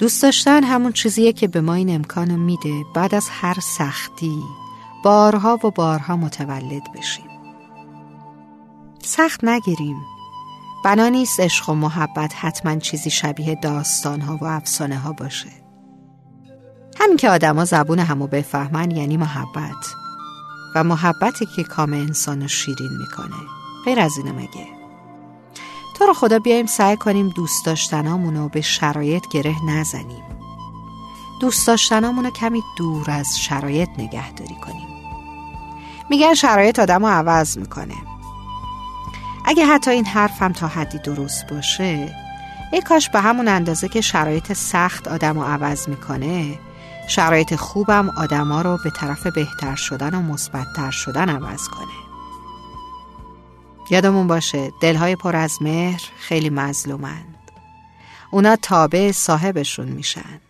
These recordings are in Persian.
دوست داشتن همون چیزیه که به ما این امکانو میده بعد از هر سختی. بارها و بارها متولد بشیم. سخت نگیریم. بنا نیست عشق و محبت حتما چیزی شبیه داستانها و افسانه ها باشه. همین که آدما زبون همو بفهمن یعنی محبت. و محبتی که کام انسانو شیرین می‌کنه. غیر از اینه مگه؟ تو رو خدا بیایم سعی کنیم دوست داشتنامونو به شرایط گره نزنیم. دوست داشتنامونو کمی دور از شرایط نگهداری کنیم. میگن شرایط آدم رو عوض می‌کنه. اگه حتی این حرفم تا حدی درست باشه ای کاش به همون اندازه که شرایط سخت آدم رو عوض می‌کنه شرایط خوبم آدما رو به طرف بهتر شدن و مثبتتر شدن عوض کنه. یادمون باشه دلهای پر از مهر خیلی مظلومند. اونا تابع صاحبشون میشن.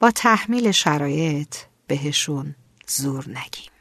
با تحمیل شرایط بهشون زور نگیم.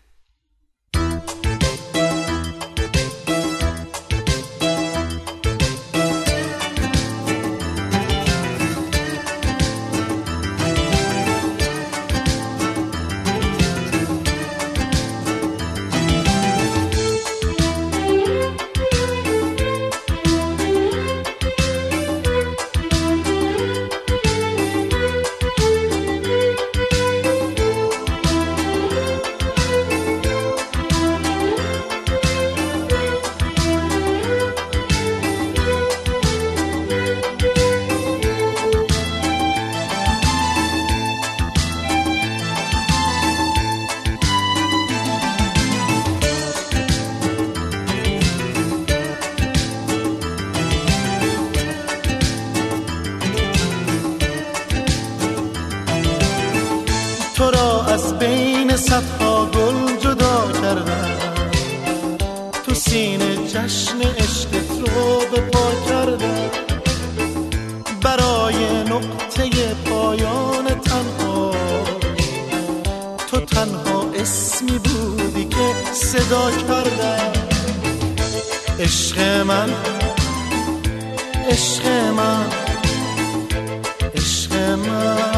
تو سینه جشن عشقت رو به پا کردم برای نقطه پایان تنها. تو تنها اسمی بودی که صدا کردم عشق من عشق من عشق من.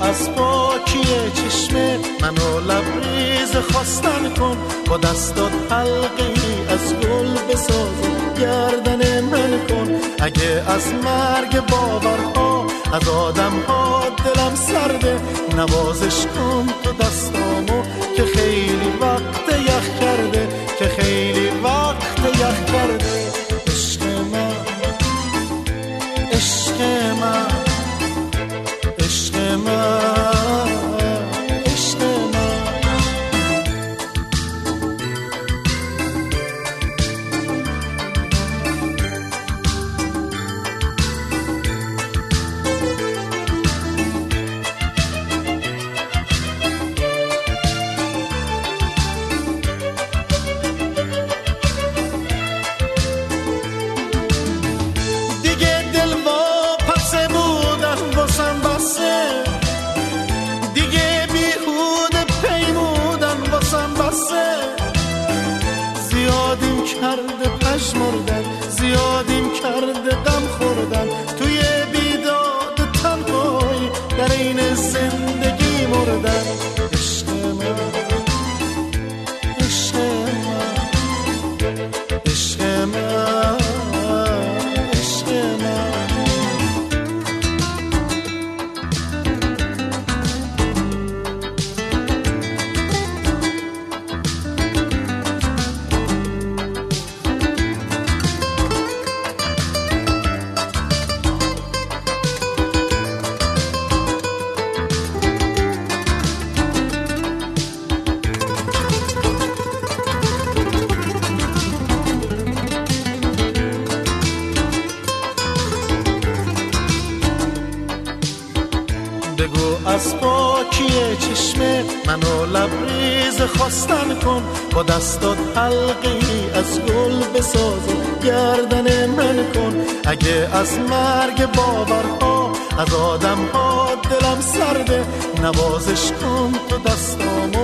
از پاکی چشم منو لبریز خواستن کن. با دستات حلقه از گل بساز گردن من کن. اگه از مرگ باورها از آدم ها دلم سرده نوازش کن تو دستامو که خیلی وقت یخ کرده که خیلی وقت یخ کرده. عشق من عشق من. در این زندگی مردن بگو از پاکی چشم منو لبریز خواستن کن. با دستات حلقه ای از گل بساز گردن من کن. اگه از مرگ باورها از آدم ها دلم سرده نوازش کن تو دستامو.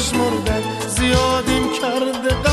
کرده پشمردن زیادیم کرده